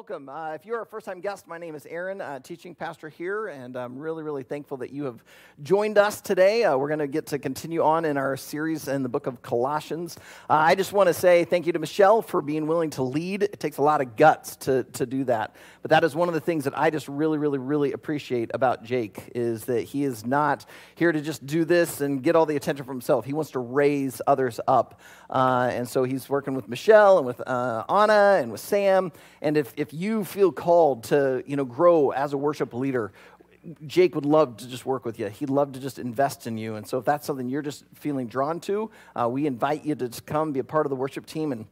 welcome. Uh, if you're a first time guest, my name is Aaron, uh, teaching pastor here, and I'm really, really thankful that you have joined us today. Uh, we're going to get to continue on in our series in the book of Colossians. Uh, I just want to say thank you to Michelle for being willing to lead. It takes a lot of guts to, to do that. But that is one of the things that I just really, really, really appreciate about Jake is that he is not here to just do this and get all the attention for himself. He wants to raise others up. Uh, and so he's working with Michelle and with uh, Anna and with Sam. And if, if you feel called to you know, grow as a worship leader, Jake would love to just work with you. He'd love to just invest in you. And so if that's something you're just feeling drawn to, uh, we invite you to just come be a part of the worship team and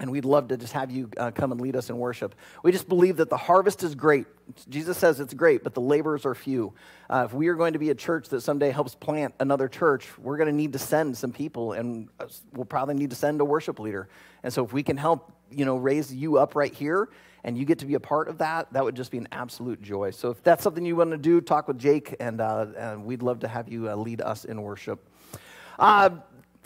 and we'd love to just have you uh, come and lead us in worship. We just believe that the harvest is great. Jesus says it's great, but the laborers are few. Uh, if we are going to be a church that someday helps plant another church, we're going to need to send some people, and uh, we'll probably need to send a worship leader. And so, if we can help, you know, raise you up right here, and you get to be a part of that, that would just be an absolute joy. So, if that's something you want to do, talk with Jake, and, uh, and we'd love to have you uh, lead us in worship. Uh,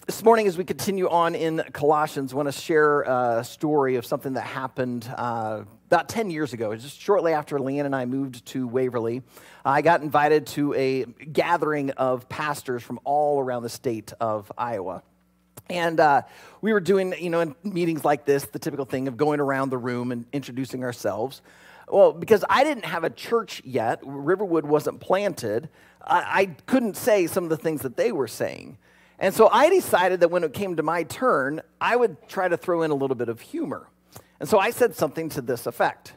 this morning, as we continue on in Colossians, I want to share a story of something that happened uh, about 10 years ago. Just shortly after Leanne and I moved to Waverly, I got invited to a gathering of pastors from all around the state of Iowa. And uh, we were doing, you know, in meetings like this, the typical thing of going around the room and introducing ourselves. Well, because I didn't have a church yet, Riverwood wasn't planted, I, I couldn't say some of the things that they were saying. And so I decided that when it came to my turn, I would try to throw in a little bit of humor. And so I said something to this effect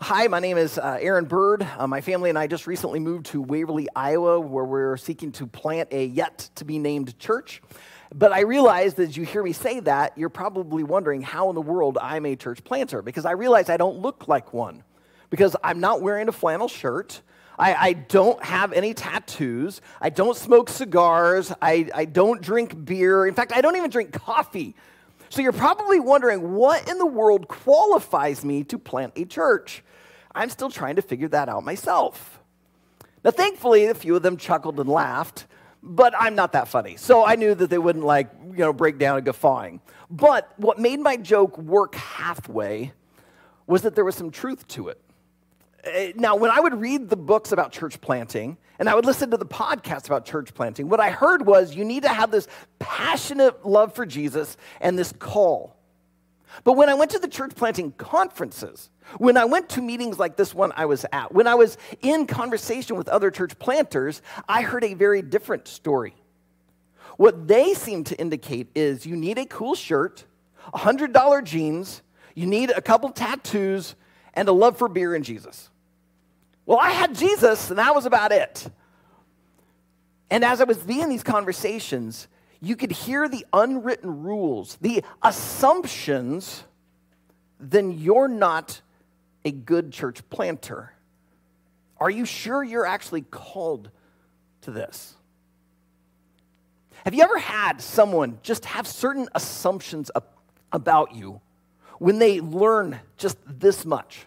Hi, my name is uh, Aaron Bird. Uh, my family and I just recently moved to Waverly, Iowa, where we're seeking to plant a yet to be named church. But I realized as you hear me say that, you're probably wondering how in the world I'm a church planter because I realize I don't look like one because I'm not wearing a flannel shirt. I, I, don't have any tattoos. I don't smoke cigars. I, I don't drink beer. In fact, I don't even drink coffee. So you're probably wondering what in the world qualifies me to plant a church? I'm still trying to figure that out myself. Now, thankfully, a few of them chuckled and laughed, but I'm not that funny. So I knew that they wouldn't like, you know, break down and guffawing. But what made my joke work halfway was that there was some truth to it. Uh, now, when I would read the books about church planting and I would listen to the podcasts about church planting, what I heard was you need to have this passionate love for Jesus and this call. But when I went to the church planting conferences, when I went to meetings like this one I was at, when I was in conversation with other church planters, I heard a very different story. What they seem to indicate is you need a cool shirt, $100 jeans, you need a couple tattoos, and a love for beer and Jesus. Well, I had Jesus, and that was about it. And as I was being these conversations, you could hear the unwritten rules, the assumptions, then you're not a good church planter. Are you sure you're actually called to this? Have you ever had someone just have certain assumptions about you when they learn just this much?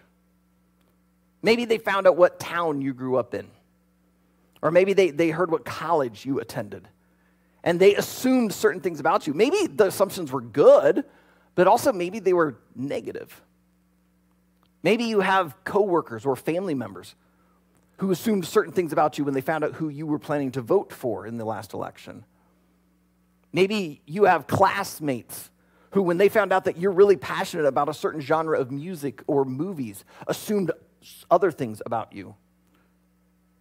Maybe they found out what town you grew up in. Or maybe they, they heard what college you attended. And they assumed certain things about you. Maybe the assumptions were good, but also maybe they were negative. Maybe you have coworkers or family members who assumed certain things about you when they found out who you were planning to vote for in the last election. Maybe you have classmates who, when they found out that you're really passionate about a certain genre of music or movies, assumed other things about you.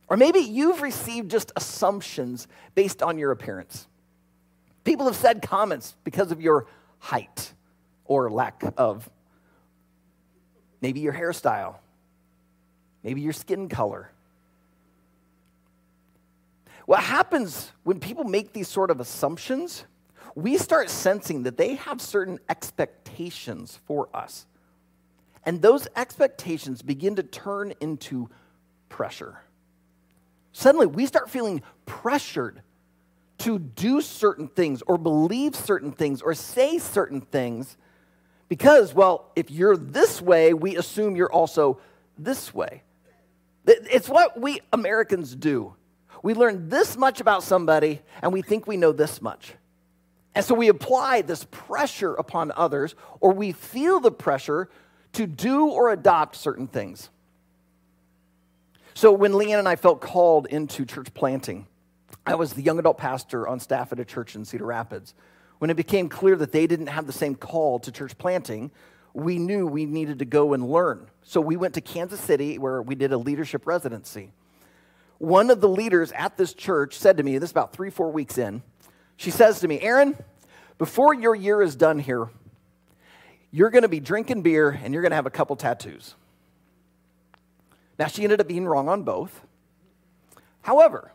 Or maybe you've received just assumptions based on your appearance. People have said comments because of your height or lack of. Maybe your hairstyle, maybe your skin color. What happens when people make these sort of assumptions, we start sensing that they have certain expectations for us. And those expectations begin to turn into pressure. Suddenly, we start feeling pressured to do certain things or believe certain things or say certain things because, well, if you're this way, we assume you're also this way. It's what we Americans do. We learn this much about somebody and we think we know this much. And so we apply this pressure upon others, or we feel the pressure to do or adopt certain things. So when Leanne and I felt called into church planting, I was the young adult pastor on staff at a church in Cedar Rapids. When it became clear that they didn't have the same call to church planting, we knew we needed to go and learn. So we went to Kansas City where we did a leadership residency. One of the leaders at this church said to me, this is about three, four weeks in, she says to me, Aaron, before your year is done here, you're going to be drinking beer and you're going to have a couple tattoos. Now, she ended up being wrong on both. However,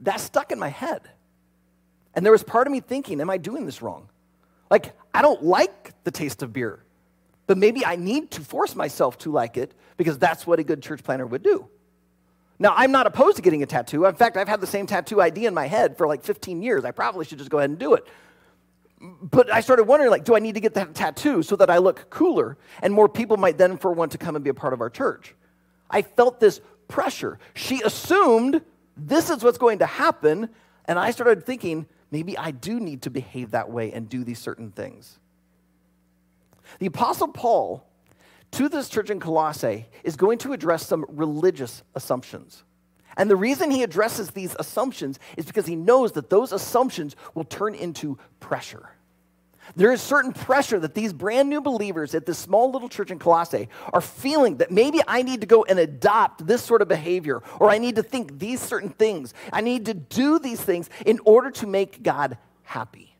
that stuck in my head. And there was part of me thinking, am I doing this wrong? Like, I don't like the taste of beer, but maybe I need to force myself to like it because that's what a good church planner would do. Now, I'm not opposed to getting a tattoo. In fact, I've had the same tattoo idea in my head for like 15 years. I probably should just go ahead and do it. But I started wondering, like, do I need to get that tattoo so that I look cooler and more people might then for want to come and be a part of our church? I felt this pressure. She assumed this is what's going to happen. And I started thinking, maybe I do need to behave that way and do these certain things. The Apostle Paul, to this church in Colossae, is going to address some religious assumptions. And the reason he addresses these assumptions is because he knows that those assumptions will turn into pressure. There is certain pressure that these brand new believers at this small little church in Colossae are feeling that maybe I need to go and adopt this sort of behavior, or I need to think these certain things. I need to do these things in order to make God happy.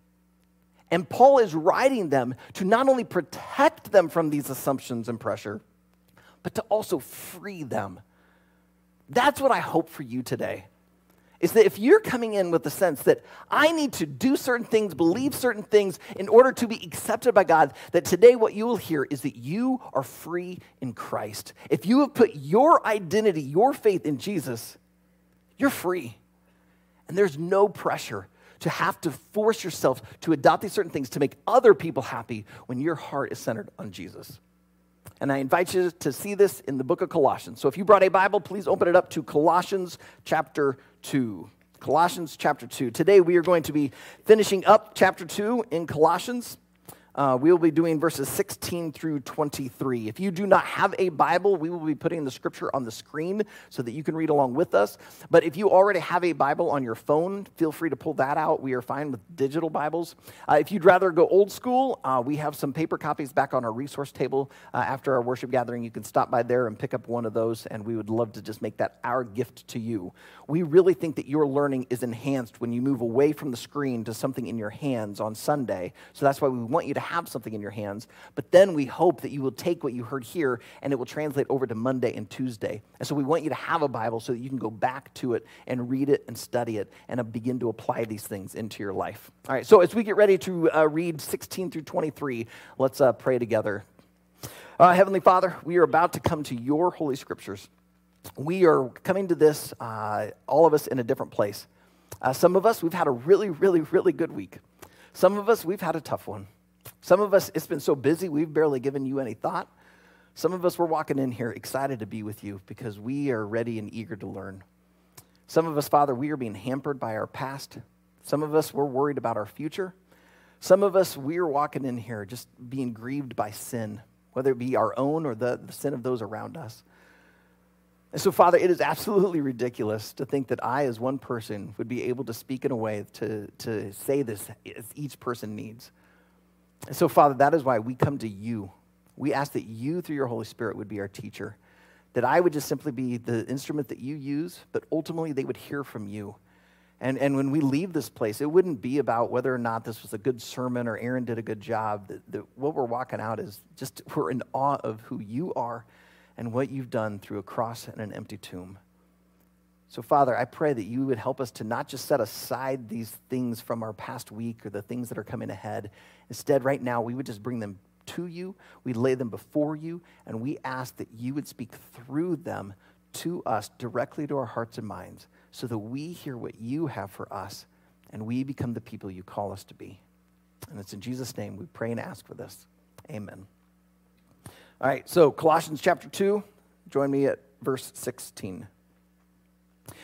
And Paul is writing them to not only protect them from these assumptions and pressure, but to also free them. That's what I hope for you today is that if you're coming in with the sense that I need to do certain things, believe certain things in order to be accepted by God, that today what you will hear is that you are free in Christ. If you have put your identity, your faith in Jesus, you're free. And there's no pressure to have to force yourself to adopt these certain things to make other people happy when your heart is centered on Jesus. And I invite you to see this in the book of Colossians. So if you brought a Bible, please open it up to Colossians chapter 2. Colossians chapter 2. Today we are going to be finishing up chapter 2 in Colossians. Uh, we will be doing verses 16 through 23. If you do not have a Bible, we will be putting the scripture on the screen so that you can read along with us. But if you already have a Bible on your phone, feel free to pull that out. We are fine with digital Bibles. Uh, if you'd rather go old school, uh, we have some paper copies back on our resource table uh, after our worship gathering. You can stop by there and pick up one of those, and we would love to just make that our gift to you. We really think that your learning is enhanced when you move away from the screen to something in your hands on Sunday. So that's why we want you to have something in your hands. But then we hope that you will take what you heard here and it will translate over to Monday and Tuesday. And so we want you to have a Bible so that you can go back to it and read it and study it and begin to apply these things into your life. All right, so as we get ready to uh, read 16 through 23, let's uh, pray together. Uh, Heavenly Father, we are about to come to your holy scriptures. We are coming to this, uh, all of us in a different place. Uh, some of us, we've had a really, really, really good week. Some of us, we've had a tough one. Some of us, it's been so busy, we've barely given you any thought. Some of us, we're walking in here excited to be with you because we are ready and eager to learn. Some of us, Father, we are being hampered by our past. Some of us, we're worried about our future. Some of us, we are walking in here just being grieved by sin, whether it be our own or the, the sin of those around us. And so, Father, it is absolutely ridiculous to think that I, as one person, would be able to speak in a way to, to say this as each person needs. And so, Father, that is why we come to you. We ask that you, through your Holy Spirit, would be our teacher, that I would just simply be the instrument that you use, but ultimately they would hear from you. And, and when we leave this place, it wouldn't be about whether or not this was a good sermon or Aaron did a good job. That, what we're walking out is just we're in awe of who you are and what you've done through a cross and an empty tomb. So, Father, I pray that you would help us to not just set aside these things from our past week or the things that are coming ahead. Instead, right now, we would just bring them to you, we lay them before you, and we ask that you would speak through them to us directly to our hearts and minds so that we hear what you have for us and we become the people you call us to be. And it's in Jesus' name we pray and ask for this. Amen. All right, so Colossians chapter 2, join me at verse 16.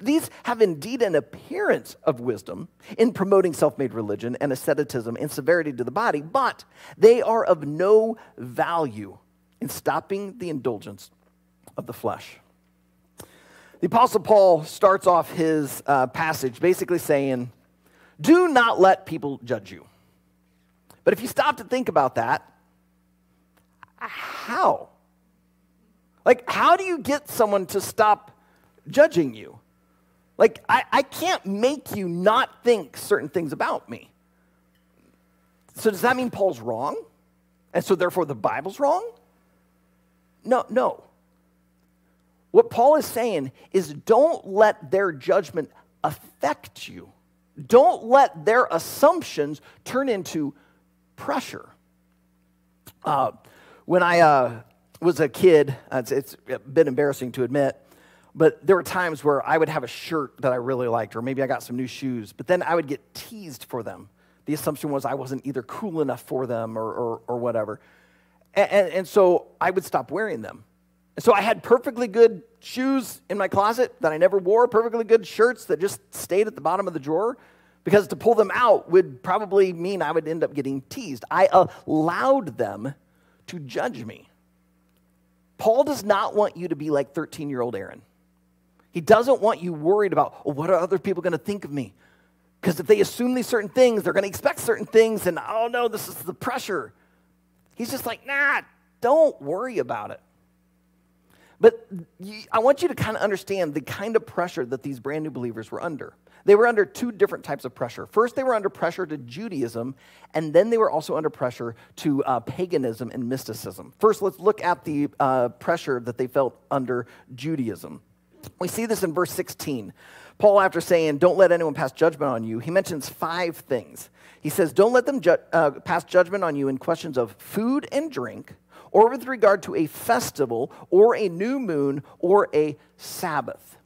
These have indeed an appearance of wisdom in promoting self made religion and asceticism and severity to the body, but they are of no value in stopping the indulgence of the flesh. The Apostle Paul starts off his uh, passage basically saying, Do not let people judge you. But if you stop to think about that, how? Like, how do you get someone to stop judging you? Like, I, I can't make you not think certain things about me. So, does that mean Paul's wrong? And so, therefore, the Bible's wrong? No, no. What Paul is saying is don't let their judgment affect you. Don't let their assumptions turn into pressure. Uh, when I uh, was a kid, it's, it's bit embarrassing to admit, but there were times where I would have a shirt that I really liked, or maybe I got some new shoes, but then I would get teased for them. The assumption was I wasn't either cool enough for them or, or, or whatever. And, and, and so I would stop wearing them. And so I had perfectly good shoes in my closet that I never wore, perfectly good shirts that just stayed at the bottom of the drawer because to pull them out would probably mean I would end up getting teased. I allowed them to judge me. Paul does not want you to be like 13 year old Aaron. He doesn't want you worried about, oh, what are other people going to think of me? Because if they assume these certain things, they're going to expect certain things, and oh no, this is the pressure. He's just like, nah, don't worry about it. But I want you to kind of understand the kind of pressure that these brand new believers were under. They were under two different types of pressure. First, they were under pressure to Judaism, and then they were also under pressure to uh, paganism and mysticism. First, let's look at the uh, pressure that they felt under Judaism. We see this in verse 16. Paul, after saying, Don't let anyone pass judgment on you, he mentions five things. He says, Don't let them ju- uh, pass judgment on you in questions of food and drink or with regard to a festival, or a new moon, or a Sabbath.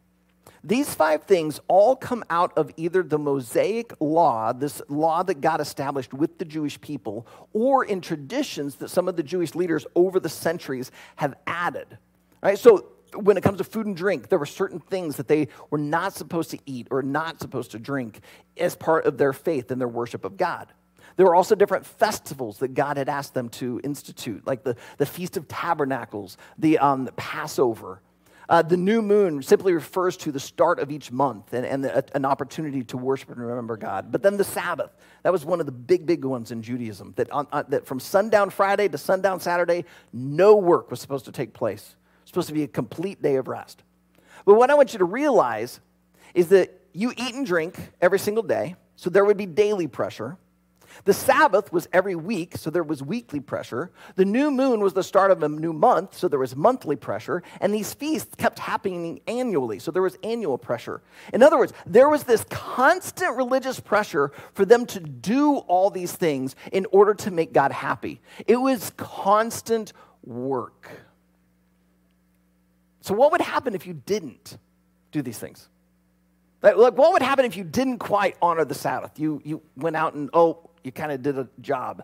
These five things all come out of either the Mosaic law, this law that God established with the Jewish people, or in traditions that some of the Jewish leaders over the centuries have added. Right? So when it comes to food and drink, there were certain things that they were not supposed to eat or not supposed to drink as part of their faith and their worship of God. There were also different festivals that God had asked them to institute, like the, the Feast of Tabernacles, the, um, Passover. Uh, the new moon simply refers to the start of each month and, and the, an opportunity to worship and remember God. But then the Sabbath, that was one of the big, big ones in Judaism, that, on, uh, that from sundown Friday to sundown Saturday, no work was supposed to take place. It was supposed to be a complete day of rest. But what I want you to realize is that you eat and drink every single day, so there would be daily pressure. The Sabbath was every week, so there was weekly pressure. The new moon was the start of a new month, so there was monthly pressure. And these feasts kept happening annually, so there was annual pressure. In other words, there was this constant religious pressure for them to do all these things in order to make God happy. It was constant work. So, what would happen if you didn't do these things? Like, what would happen if you didn't quite honor the Sabbath? You, you went out and, oh, you kind of did a job.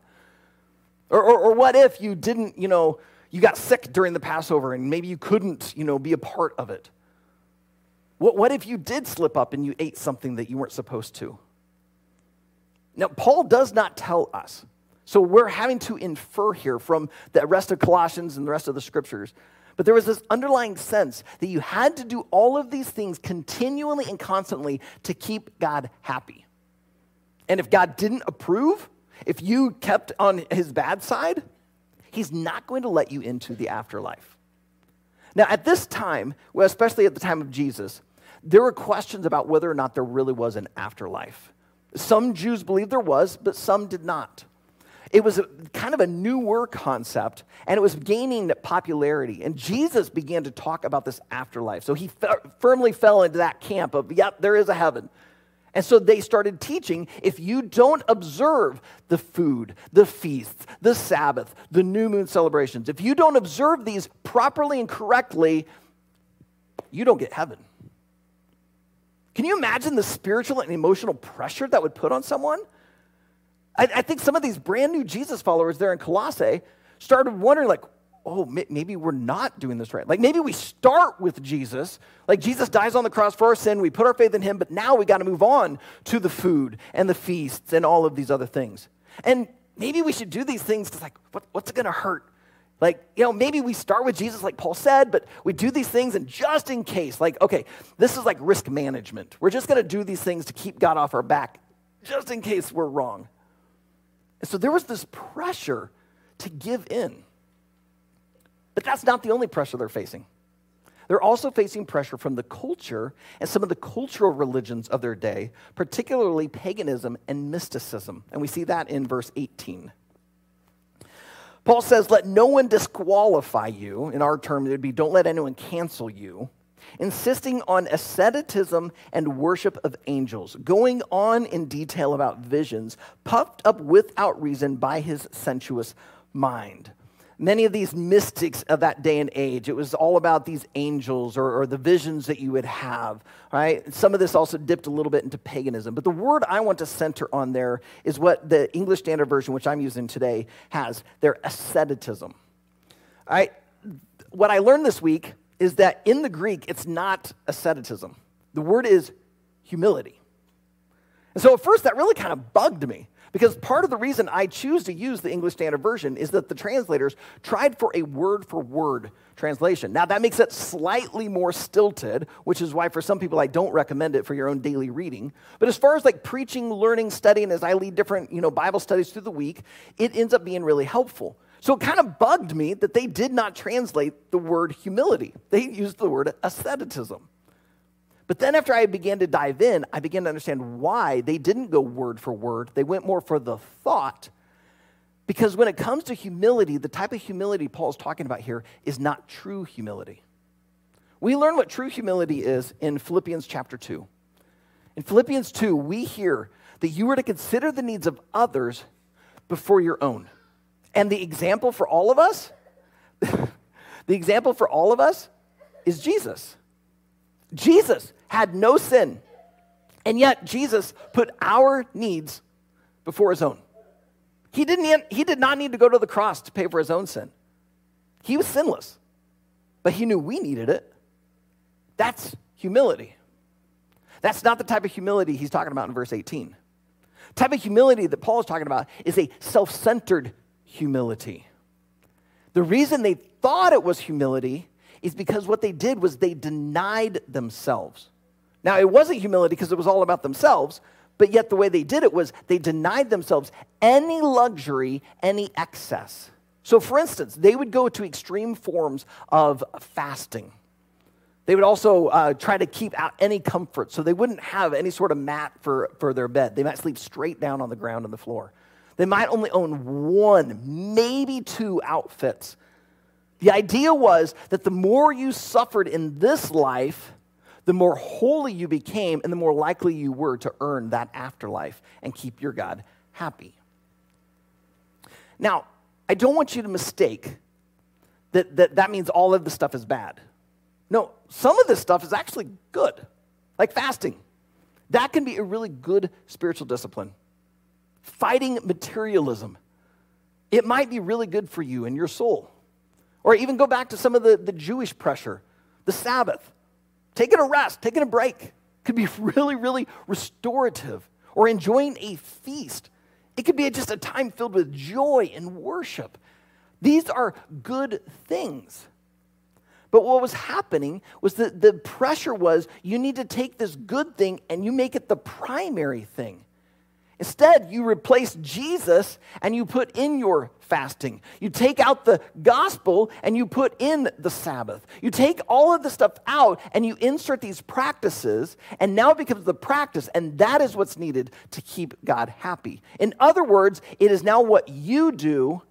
Or, or, or what if you didn't, you know, you got sick during the Passover and maybe you couldn't, you know, be a part of it? What, what if you did slip up and you ate something that you weren't supposed to? Now, Paul does not tell us. So we're having to infer here from the rest of Colossians and the rest of the scriptures. But there was this underlying sense that you had to do all of these things continually and constantly to keep God happy. And if God didn't approve, if you kept on his bad side, he's not going to let you into the afterlife. Now, at this time, especially at the time of Jesus, there were questions about whether or not there really was an afterlife. Some Jews believed there was, but some did not. It was a, kind of a newer concept, and it was gaining popularity. And Jesus began to talk about this afterlife. So he firmly fell into that camp of, yep, there is a heaven. And so they started teaching if you don't observe the food, the feasts, the Sabbath, the new moon celebrations, if you don't observe these properly and correctly, you don't get heaven. Can you imagine the spiritual and emotional pressure that would put on someone? I, I think some of these brand new Jesus followers there in Colossae started wondering, like, oh, maybe we're not doing this right. Like maybe we start with Jesus, like Jesus dies on the cross for our sin, we put our faith in him, but now we got to move on to the food and the feasts and all of these other things. And maybe we should do these things because, like, what, what's it going to hurt? Like, you know, maybe we start with Jesus, like Paul said, but we do these things, and just in case, like, okay, this is like risk management. We're just going to do these things to keep God off our back, just in case we're wrong. And so there was this pressure to give in. But that's not the only pressure they're facing. They're also facing pressure from the culture and some of the cultural religions of their day, particularly paganism and mysticism. And we see that in verse 18. Paul says, Let no one disqualify you. In our term, it would be don't let anyone cancel you. Insisting on asceticism and worship of angels, going on in detail about visions, puffed up without reason by his sensuous mind many of these mystics of that day and age, it was all about these angels or, or, the visions that you would have, right? Some of this also dipped a little bit into paganism. But the word I want to center on there is what the English Standard Version, which I'm using today, has their asceticism. Right? What I learned this week is that in the Greek, it's not asceticism, the word is humility. And so at first, that really kind of bugged me. Because part of the reason I choose to use the English Standard Version is that the translators tried for a word for word translation. Now, that makes it slightly more stilted, which is why for some people I don't recommend it for your own daily reading. But as far as like preaching, learning, studying, as I lead different you know, Bible studies through the week, it ends up being really helpful. So it kind of bugged me that they did not translate the word humility, they used the word asceticism. But then after I began to dive in, I began to understand why they didn't go word for word. They went more for the thought. Because when it comes to humility, the type of humility Paul's talking about here is not true humility. We learn what true humility is in Philippians chapter 2. In Philippians 2, we hear that you are to consider the needs of others before your own. And the example for all of us, the example for all of us is Jesus. Jesus had no sin, and yet Jesus put our needs before his own. He, didn't, he did not need to go to the cross to pay for his own sin. He was sinless, but he knew we needed it. That's humility. That's not the type of humility he's talking about in verse 18. The type of humility that Paul is talking about is a self centered humility. The reason they thought it was humility is because what they did was they denied themselves. Now, it wasn't humility because it was all about themselves, but yet the way they did it was they denied themselves any luxury, any excess. So, for instance, they would go to extreme forms of fasting. They would also uh, try to keep out any comfort, so they wouldn't have any sort of mat for, for their bed. They might sleep straight down on the ground on the floor. They might only own one, maybe two outfits the idea was that the more you suffered in this life, the more holy you became and the more likely you were to earn that afterlife and keep your God happy. Now, I don't want you to mistake that that, that means all of the stuff is bad. No, some of this stuff is actually good, like fasting. That can be a really good spiritual discipline. Fighting materialism, it might be really good for you and your soul. Or even go back to some of the, the Jewish pressure, the Sabbath. Taking a rest, taking a break could be really, really restorative. Or enjoying a feast. It could be just a time filled with joy and worship. These are good things. But what was happening was that the pressure was you need to take this good thing and you make it the primary thing. Instead, you replace Jesus and you put in your fasting. You take out the gospel and you put in the Sabbath. You take all of the stuff out and you insert these practices, and now it becomes the practice, and that is what's needed to keep God happy. In other words, it is now what you do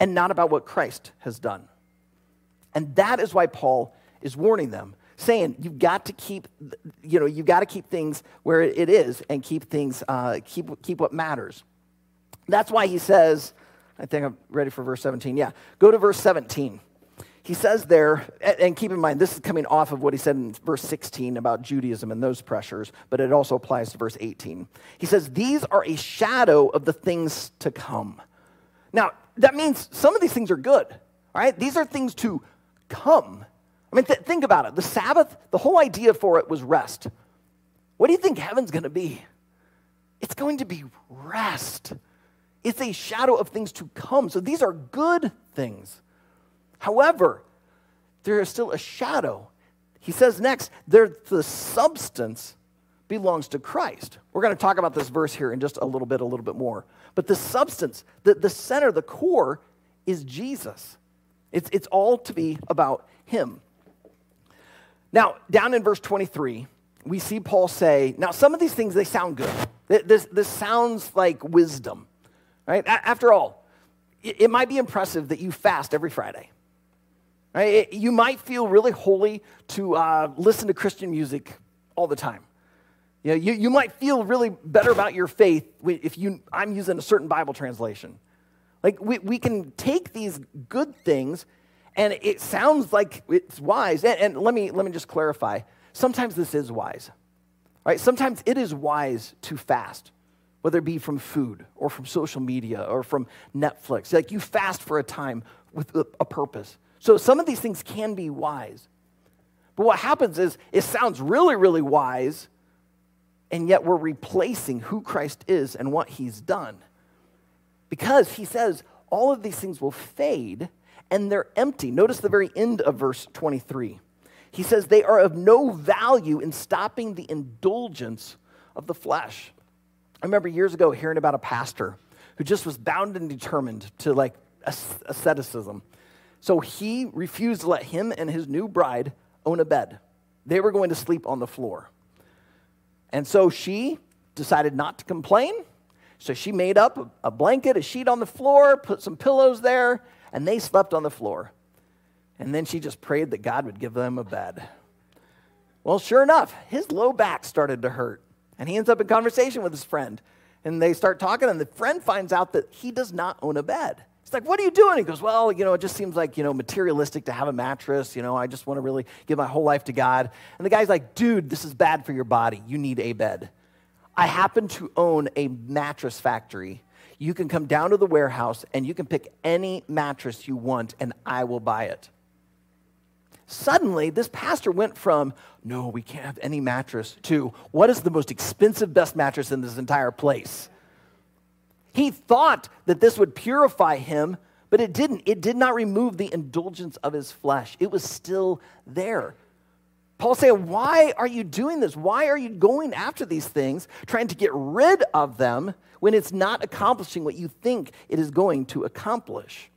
and not about what Christ has done. And that is why Paul is warning them saying you've got to keep you know you've got to keep things where it is and keep things uh, keep keep what matters. That's why he says i think i'm ready for verse 17 yeah go to verse 17 he says there and keep in mind this is coming off of what he said in verse 16 about judaism and those pressures but it also applies to verse 18 he says these are a shadow of the things to come. Now that means some of these things are good all right? These are things to come I mean, th- think about it. The Sabbath, the whole idea for it was rest. What do you think heaven's going to be? It's going to be rest. It's a shadow of things to come. So these are good things. However, there is still a shadow. He says next, there, the substance belongs to Christ. We're going to talk about this verse here in just a little bit, a little bit more. But the substance, the, the center, the core is Jesus. It's, it's all to be about Him. Now, down in verse 23, we see Paul say, now some of these things, they sound good. This, this sounds like wisdom, right? After all, it might be impressive that you fast every Friday. Right? You might feel really holy to uh, listen to Christian music all the time. You, know, you, you might feel really better about your faith if you, I'm using a certain Bible translation. Like, we, we can take these good things and it sounds like it's wise. And, and, let, me, let me just clarify. Sometimes this is wise. Right? Sometimes it is wise to fast, whether it be from food or from social media or from Netflix. Like you fast for a time with a, a purpose. So some of these things can be wise. But what happens is it sounds really, really wise, and yet we're replacing who Christ is and what he's done. Because he says all of these things will fade and they're empty. Notice the very end of verse 23. He says they are of no value in stopping the indulgence of the flesh. I remember years ago hearing about a pastor who just was bound and determined to like asceticism. So he refused to let him and his new bride own a bed. They were going to sleep on the floor. And so she decided not to complain. So she made up a blanket, a sheet on the floor, put some pillows there, and they slept on the floor. And then she just prayed that God would give them a bed. Well, sure enough, his low back started to hurt. And he ends up in conversation with his friend. And they start talking, and the friend finds out that he does not own a bed. He's like, What are you doing? He goes, Well, you know, it just seems like, you know, materialistic to have a mattress. You know, I just want to really give my whole life to God. And the guy's like, Dude, this is bad for your body. You need a bed. I happen to own a mattress factory you can come down to the warehouse and you can pick any mattress you want, and I will buy it. Suddenly, this pastor went from, no, we can't have any mattress, to, what is the most expensive, best mattress in this entire place? He thought that this would purify him, but it didn't. It did not remove the indulgence of his flesh, it was still there. Paul saying, Why are you doing this? Why are you going after these things, trying to get rid of them when it's not accomplishing what you think it is going to accomplish?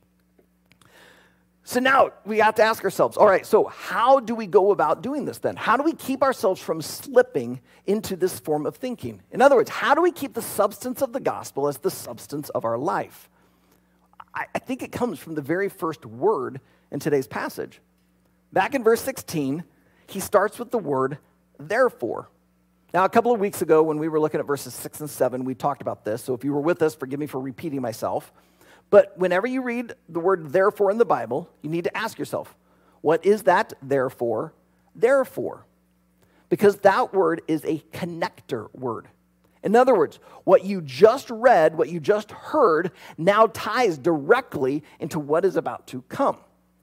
So now we have to ask ourselves all right, so how do we go about doing this then? How do we keep ourselves from slipping into this form of thinking? In other words, how do we keep the substance of the gospel as the substance of our life? I, I think it comes from the very first word in today's passage. Back in verse 16, he starts with the word therefore. Now, a couple of weeks ago, when we were looking at verses six and seven, we talked about this. So if you were with us, forgive me for repeating myself. But whenever you read the word therefore in the Bible, you need to ask yourself, what is that therefore? Therefore. Because that word is a connector word. In other words, what you just read, what you just heard, now ties directly into what is about to come.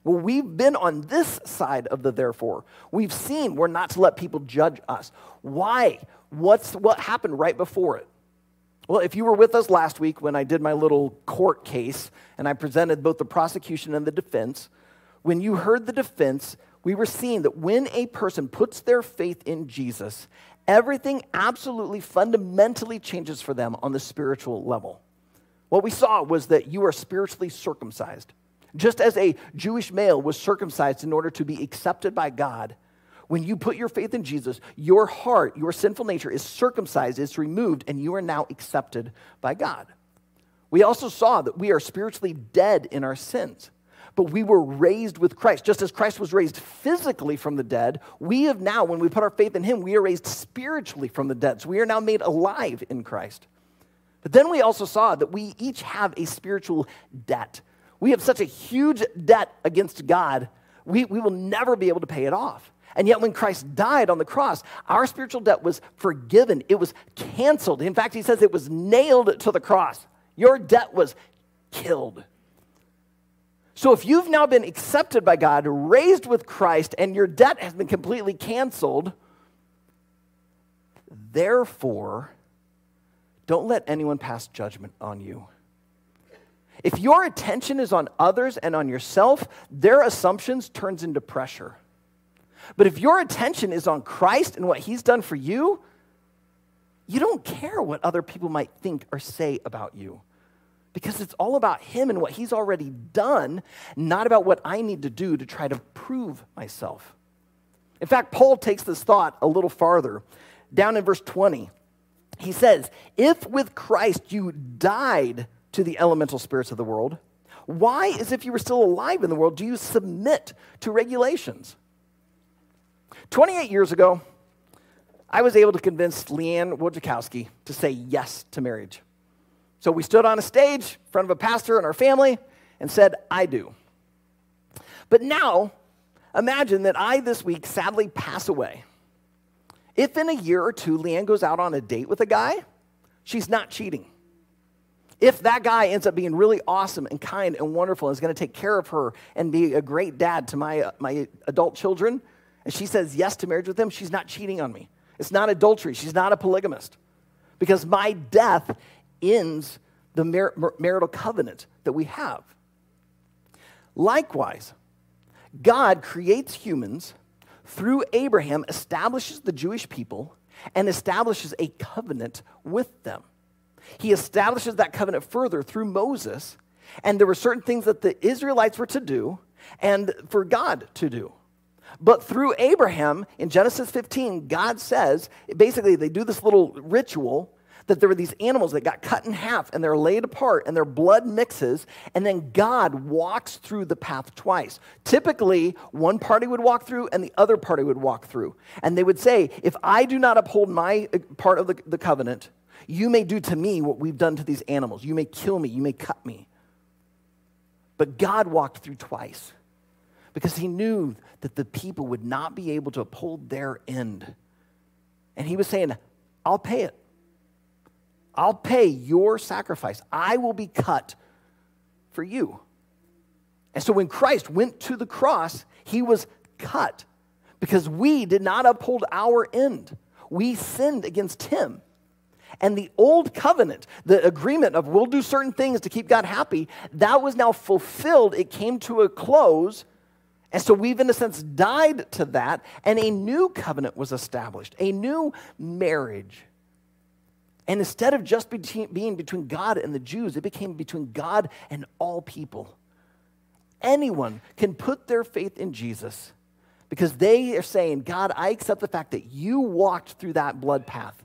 Well, we've been on this side of the therefore. We've seen we're not to let people judge us. Why? What's what happened right before it? Well, if you were with us last week when I did my little court case and I presented both the prosecution and the defense, when you heard the defense, we were seeing that when a person puts their faith in Jesus, everything absolutely fundamentally changes for them on the spiritual level. What we saw was that you are spiritually circumcised. Just as a Jewish male was circumcised in order to be accepted by God, when you put your faith in Jesus, your heart, your sinful nature is circumcised, it's removed, and you are now accepted by God. We also saw that we are spiritually dead in our sins, but we were raised with Christ. Just as Christ was raised physically from the dead, we have now, when we put our faith in Him, we are raised spiritually from the dead. So we are now made alive in Christ. But then we also saw that we each have a spiritual debt. We have such a huge debt against God, we, we will never be able to pay it off. And yet, when Christ died on the cross, our spiritual debt was forgiven. It was canceled. In fact, he says it was nailed to the cross. Your debt was killed. So, if you've now been accepted by God, raised with Christ, and your debt has been completely canceled, therefore, don't let anyone pass judgment on you. If your attention is on others and on yourself, their assumptions turns into pressure. But if your attention is on Christ and what he's done for you, you don't care what other people might think or say about you because it's all about him and what he's already done, not about what I need to do to try to prove myself. In fact, Paul takes this thought a little farther. Down in verse 20, he says, If with Christ you died to the elemental spirits of the world, why, as if you were still alive in the world, do you submit to regulations? 28 years ago, I was able to convince Leanne Wojciechowski to say yes to marriage. So we stood on a stage in front of a pastor and our family and said, I do. But now, imagine that I this week sadly pass away. If in a year or two Leanne goes out on a date with a guy, she's not cheating. If that guy ends up being really awesome and kind and wonderful and is going to take care of her and be a great dad to my, uh, my adult children, and she says yes to marriage with him, she's not cheating on me. It's not adultery. She's not a polygamist. Because my death ends the mar- marital covenant that we have. Likewise, God creates humans through Abraham, establishes the Jewish people, and establishes a covenant with them. He establishes that covenant further through Moses, and there were certain things that the Israelites were to do and for God to do. But through Abraham, in Genesis 15, God says basically they do this little ritual that there were these animals that got cut in half and they're laid apart and their blood mixes, and then God walks through the path twice. Typically, one party would walk through and the other party would walk through. And they would say, If I do not uphold my uh, part of the, the covenant, you may do to me what we've done to these animals. You may kill me, you may cut me. But God walked through twice because he knew that the people would not be able to uphold their end. And he was saying, I'll pay it. I'll pay your sacrifice. I will be cut for you. And so when Christ went to the cross, he was cut because we did not uphold our end. We sinned against him. And the old covenant, the agreement of we'll do certain things to keep God happy, that was now fulfilled. It came to a close and so we've, in a sense, died to that, and a new covenant was established, a new marriage. And instead of just being between God and the Jews, it became between God and all people. Anyone can put their faith in Jesus because they are saying, God, I accept the fact that you walked through that blood path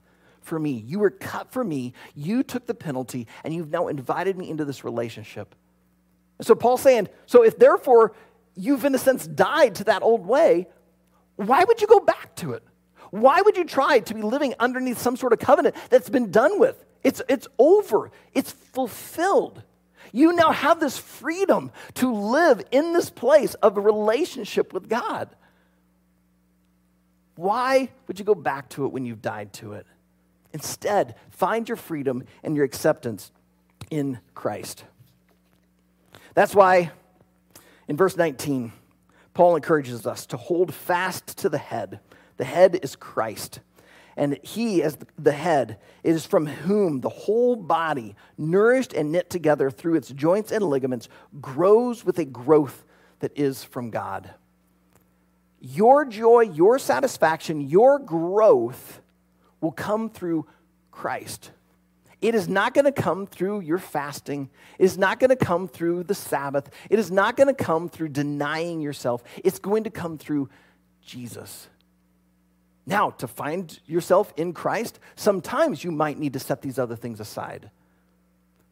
for me. You were cut for me. You took the penalty, and you've now invited me into this relationship. And so Paul's saying, so if therefore you've, in a sense, died to that old way, why would you go back to it? Why would you try to be living underneath some sort of covenant that's been done with? It's, it's over, it's fulfilled. You now have this freedom to live in this place of a relationship with God. Why would you go back to it when you've died to it? Instead, find your freedom and your acceptance in Christ. That's why in verse 19, Paul encourages us to hold fast to the head. The head is Christ. And he, as the head, is from whom the whole body, nourished and knit together through its joints and ligaments, grows with a growth that is from God. Your joy, your satisfaction, your growth will come through Christ. It is not going to come through your fasting. It is not going to come through the Sabbath. It is not going to come through denying yourself. It's going to come through Jesus. Now, to find yourself in Christ, sometimes you might need to set these other things aside.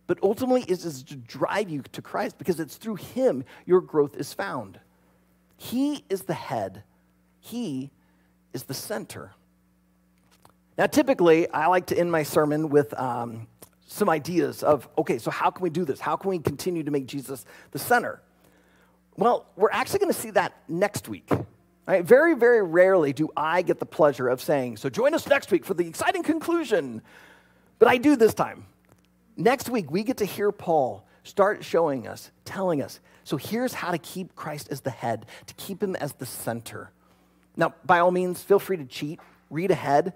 But ultimately, it is to drive you to Christ because it's through Him your growth is found. He is the head, He is the center. Now, typically, I like to end my sermon with um, some ideas of okay, so how can we do this? How can we continue to make Jesus the center? Well, we're actually going to see that next week. Right? Very, very rarely do I get the pleasure of saying, so join us next week for the exciting conclusion. But I do this time. Next week, we get to hear Paul start showing us, telling us, so here's how to keep Christ as the head, to keep him as the center. Now, by all means, feel free to cheat, read ahead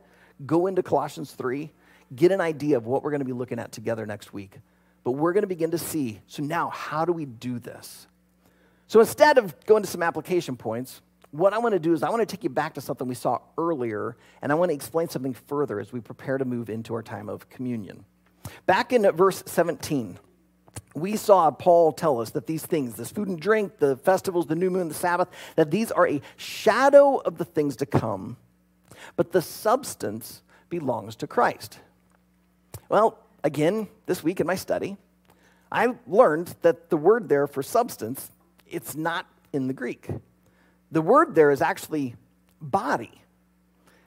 go into Colossians 3, get an idea of what we're going to be looking at together next week. But we're going to begin to see so now, how do we do this? So instead of going to some application points, what I want to do is I want to take you back to something we saw earlier, and I want to explain something further as we prepare to move into our time of communion. Back in verse 17, we saw Paul tell us that these things, this food and drink, the festivals, the new moon, the Sabbath, that these are a shadow of the things to come but the substance belongs to Christ. Well, again, this week in my study, I learned that the word there for substance, it's not in the Greek. The word there is actually body.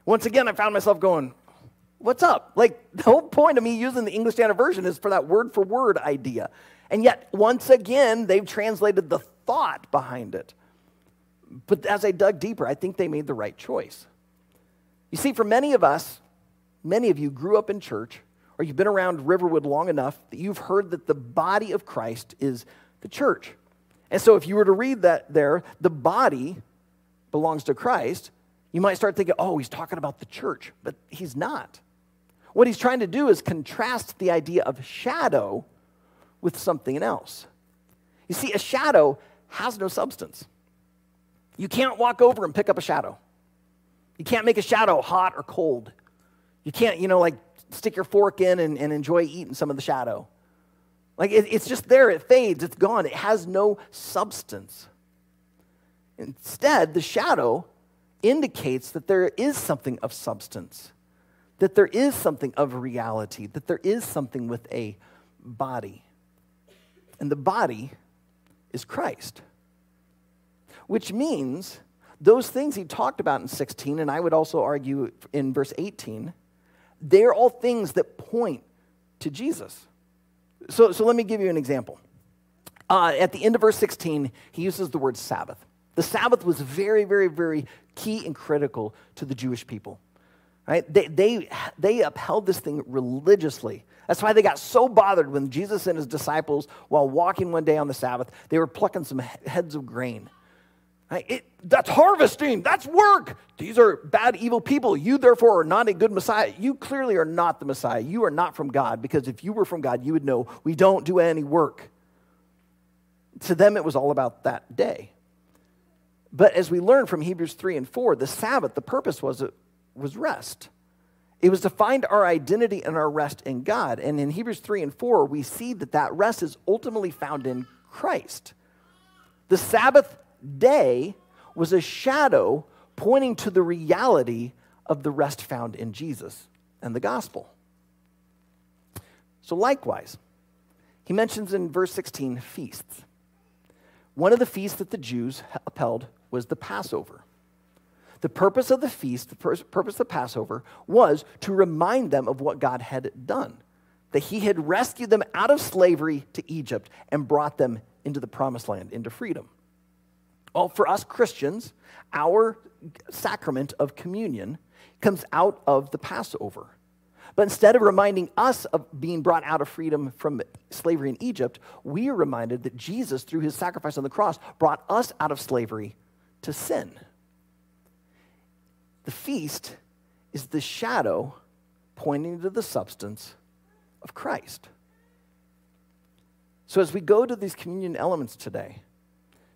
Once again, I found myself going, what's up? Like, the whole point of me using the English Standard Version is for that word for word idea. And yet, once again, they've translated the thought behind it. But as I dug deeper, I think they made the right choice. You see, for many of us, many of you grew up in church or you've been around Riverwood long enough that you've heard that the body of Christ is the church. And so if you were to read that there, the body belongs to Christ, you might start thinking, oh, he's talking about the church, but he's not. What he's trying to do is contrast the idea of shadow with something else. You see, a shadow has no substance. You can't walk over and pick up a shadow. You can't make a shadow hot or cold. You can't, you know, like stick your fork in and, and enjoy eating some of the shadow. Like it, it's just there, it fades, it's gone, it has no substance. Instead, the shadow indicates that there is something of substance, that there is something of reality, that there is something with a body. And the body is Christ, which means those things he talked about in 16, and I would also argue in verse 18, they're all things that point to Jesus. So, so let me give you an example. Uh, at the end of verse 16, he uses the word Sabbath. The Sabbath was very, very, very key and critical to the Jewish people. Right? They, they, they upheld this thing religiously. That's why they got so bothered when Jesus and his disciples, while walking one day on the Sabbath, they were plucking some heads of grain. It, that's harvesting. That's work. These are bad, evil people. You, therefore, are not a good Messiah. You clearly are not the Messiah. You are not from God because if you were from God, you would know we don't do any work. To them, it was all about that day. But as we learn from Hebrews 3 and 4, the Sabbath, the purpose was, uh, was rest. It was to find our identity and our rest in God. And in Hebrews 3 and 4, we see that that rest is ultimately found in Christ. The Sabbath day was a shadow pointing to the reality of the rest found in Jesus and the gospel. So, likewise, he mentions in verse 16 feasts. One of the feasts that the Jews upheld was the Passover. The purpose of the feast, the purpose of the Passover, was to remind them of what God had done. That he had rescued them out of slavery to Egypt and brought them into the promised land, into freedom. Well, for us Christians, our sacrament of communion comes out of the Passover. But instead of reminding us of being brought out of freedom from slavery in Egypt, we are reminded that Jesus, through his sacrifice on the cross, brought us out of slavery to sin. The feast is the shadow pointing to the substance of Christ. So as we go to these communion elements today,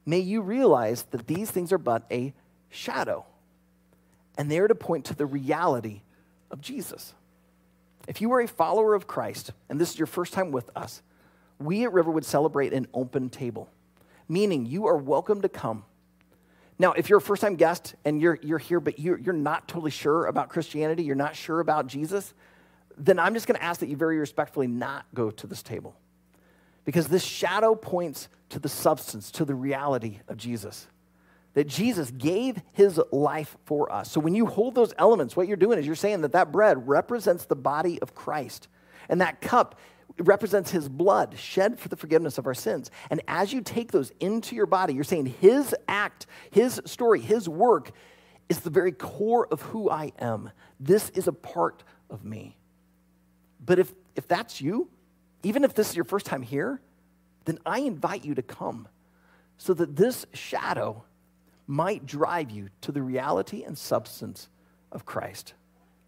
may you realize that these things are but a shadow, and they are to point to the reality of Jesus. If you are a follower of Christ and this is your first time with us, we at Riverwood celebrate an open table, meaning you are welcome to come. Now, if you're a first time guest and you're, you're here, but you're, you're not totally sure about Christianity, you're not sure about Jesus, then I'm just going to ask that you very respectfully not go to this table. Because this shadow points to the substance, to the reality of Jesus. That Jesus gave his life for us. So when you hold those elements, what you're doing is you're saying that that bread represents the body of Christ. And that cup represents his blood shed for the forgiveness of our sins. And as you take those into your body, you're saying his act, his story, his work is the very core of who I am. This is a part of me. But if, if that's you, even if this is your first time here, then I invite you to come so that this shadow might drive you to the reality and substance of Christ.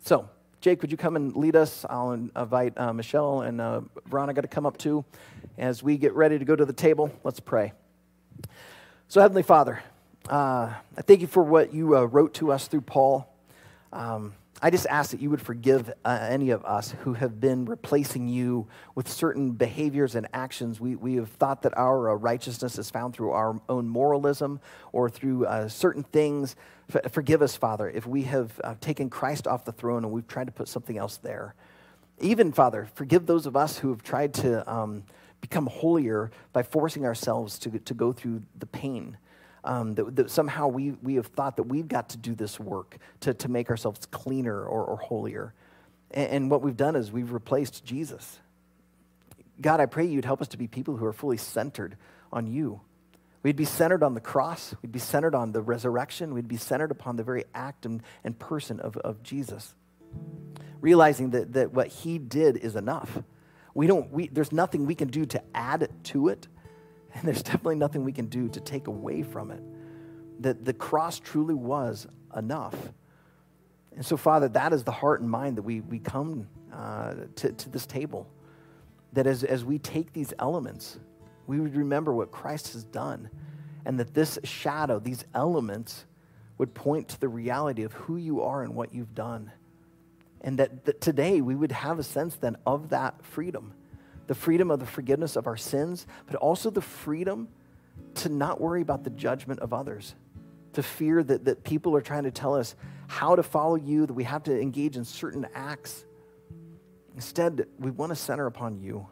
So, Jake, would you come and lead us? I'll invite uh, Michelle and uh, Veronica to come up too as we get ready to go to the table. Let's pray. So, Heavenly Father, uh, I thank you for what you uh, wrote to us through Paul. Um, I just ask that you would forgive uh, any of us who have been replacing you with certain behaviors and actions. We, we have thought that our uh, righteousness is found through our own moralism or through uh, certain things. F- forgive us, Father, if we have uh, taken Christ off the throne and we've tried to put something else there. Even, Father, forgive those of us who have tried to um, become holier by forcing ourselves to, to go through the pain um, that, that, somehow we, we have thought that we've got to do this work to, to make ourselves cleaner or, or holier. And, and what we've done is we've replaced Jesus. God, I pray you'd help us to be people who are fully centered on you. We'd be centered on the cross. We'd be centered on the resurrection. We'd be centered upon the very act and, and person of, of Jesus. Realizing that, that what he did is enough. We don't, we, there's nothing we can do to add to it. And there's definitely nothing we can do to take away from it. That the cross truly was enough. And so, Father, that is the heart and mind that we, we come uh, to, to this table. That as, as we take these elements, we would remember what Christ has done. And that this shadow, these elements, would point to the reality of who you are and what you've done. And that, that today we would have a sense then of that freedom the freedom of the forgiveness of our sins, but also the freedom to not worry about the judgment of others, to fear that, that people are trying to tell us how to follow you, that we have to engage in certain acts. Instead, we want to center upon you.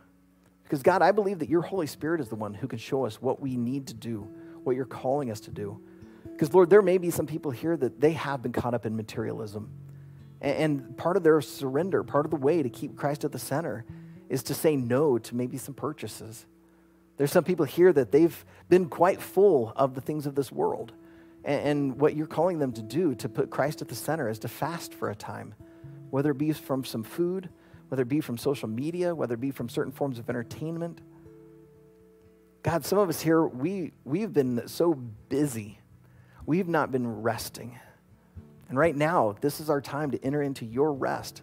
Because, God, I believe that your Holy Spirit is the one who can show us what we need to do, what you're calling us to do. Because, Lord, there may be some people here that they have been caught up in materialism. And part of their surrender, part of the way to keep Christ at the center, is to say no to maybe some purchases. There's some people here that they've been quite full of the things of this world. And, and, what you're calling them to do, to put Christ at the center, is to fast for a time, whether it be from some food, whether it be from social media, whether it be from certain forms of entertainment. God, some of us here, we, we've been so busy, we've not been resting. And right now, this is our time to enter into your rest.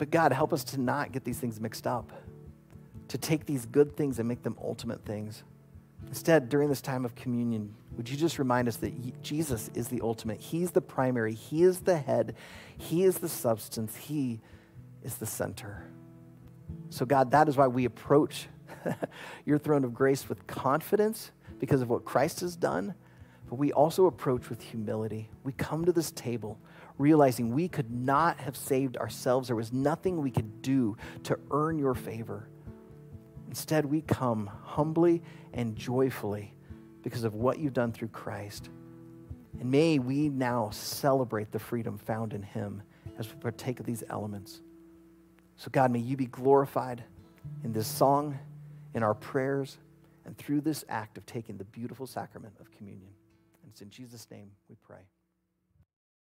But God, help us to not get these things mixed up, to take these good things and make them ultimate things. Instead, during this time of communion, would you just remind us that Jesus is the ultimate? He's the primary, He is the head, He is the substance, He is the center. So, God, that is why we approach your throne of grace with confidence because of what Christ has done, but we also approach with humility. We come to this table realizing we could not have saved ourselves. There was nothing we could do to earn your favor. Instead, we come humbly and joyfully because of what you've done through Christ. And may we now celebrate the freedom found in him as we partake of these elements. So, God, may you be glorified in this song, in our prayers, and through this act of taking the beautiful sacrament of communion. And it's in Jesus' name we pray.